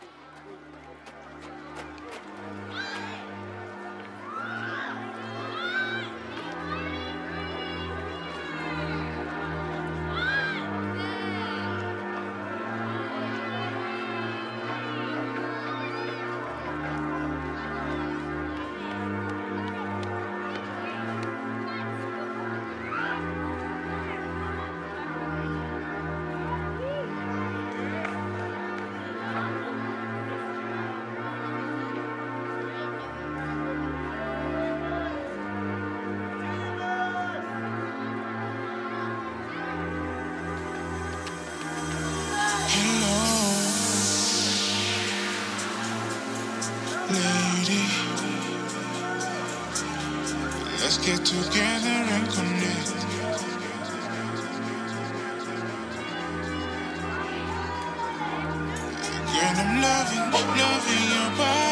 Thank you. Get together and connect. Girl, I'm loving, loving your body.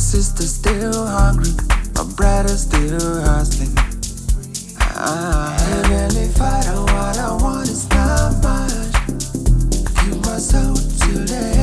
sister's still hungry, my brother's still hustling. I heavenly father, what I want is not much. Give my soul to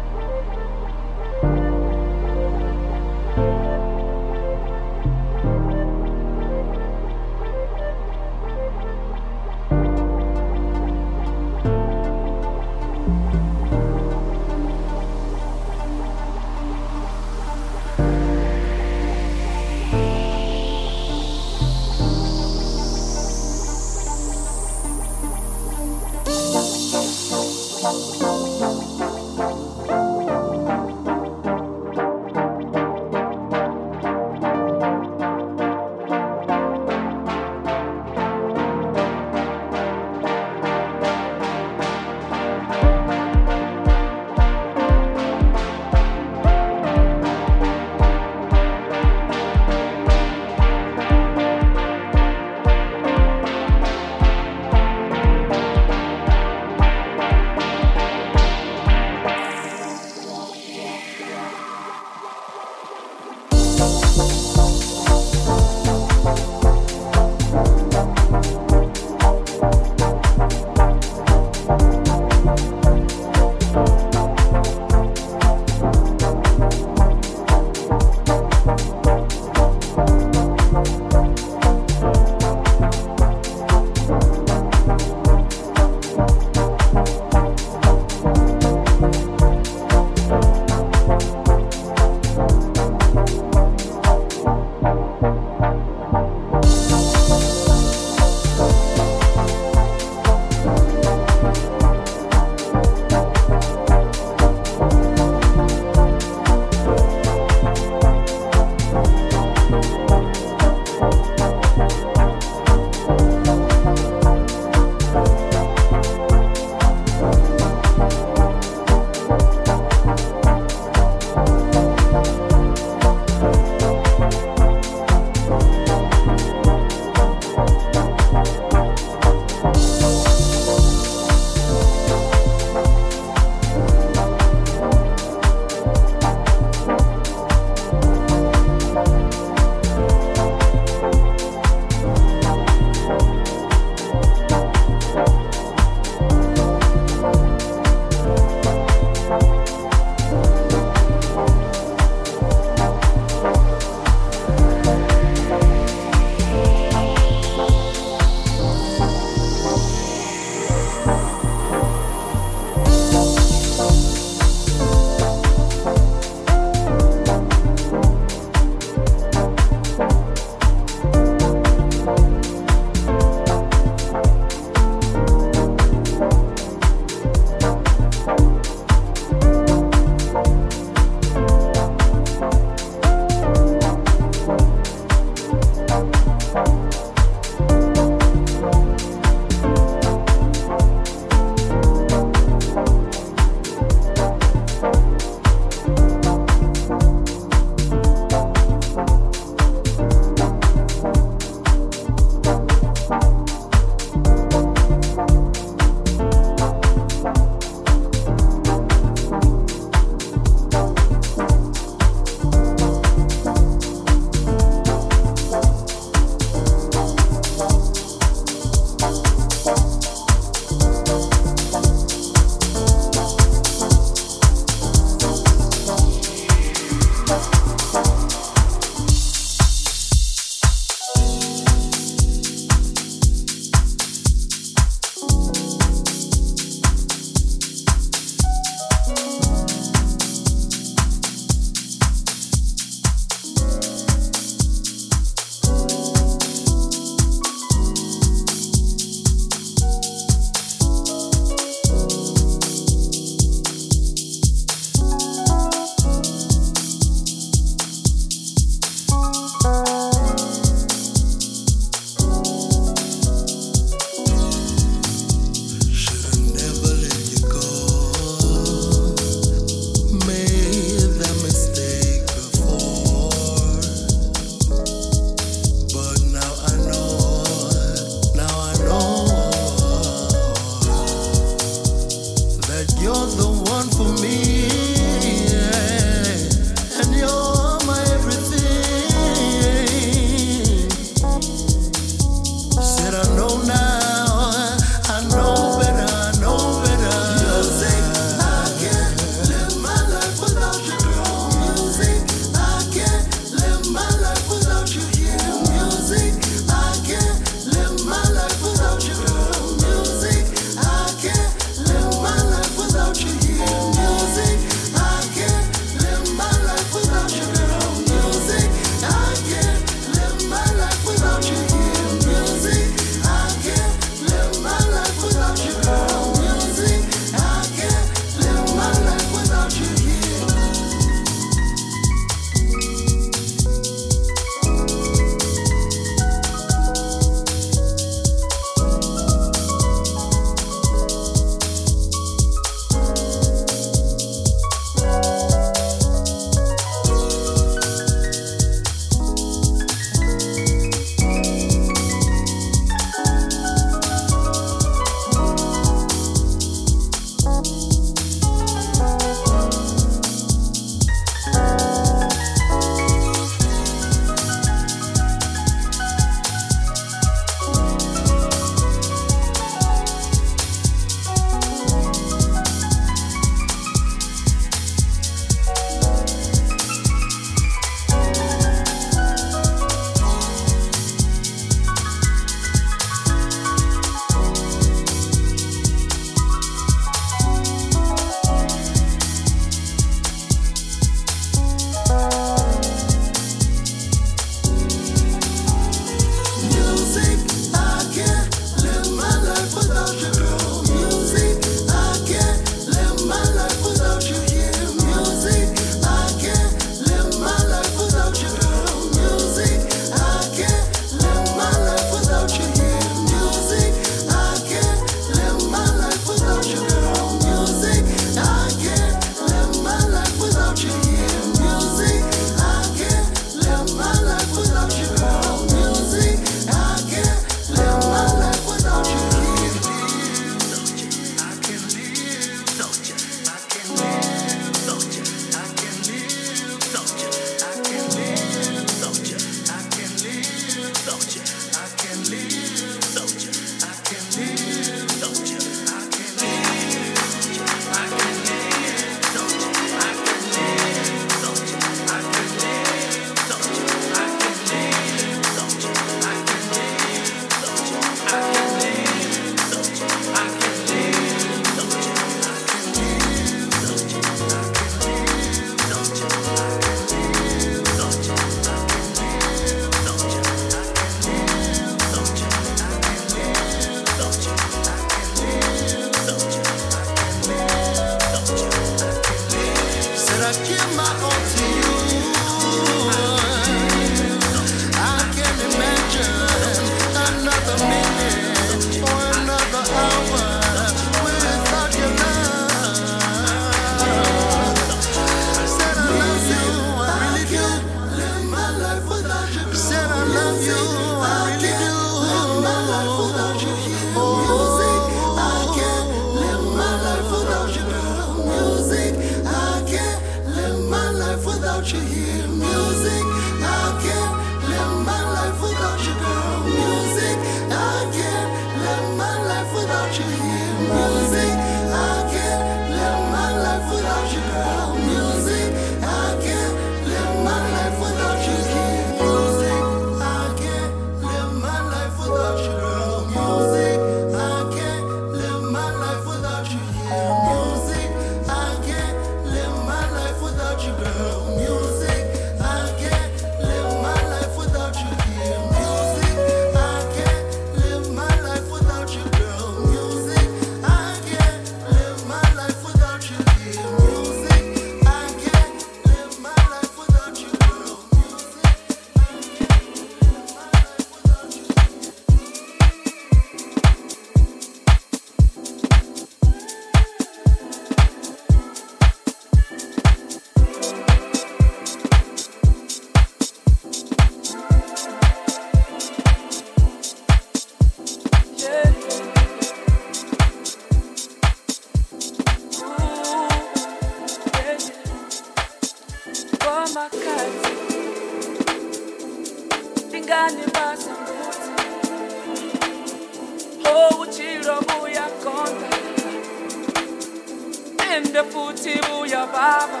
The futhi buya baba.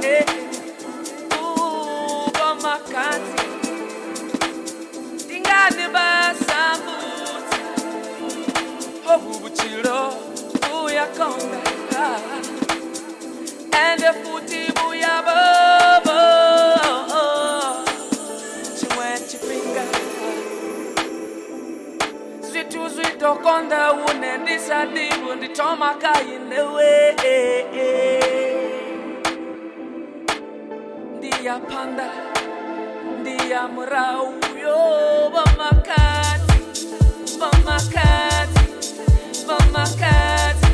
Hey. Uba makhanzi Dingani basambuthi. Obubuchilo buya and ah, Ende futhi Yokonda wune ndisa dibu ndi toma kayinewe Ndiya panda ndiya murau yo bamakati bamakati bamakati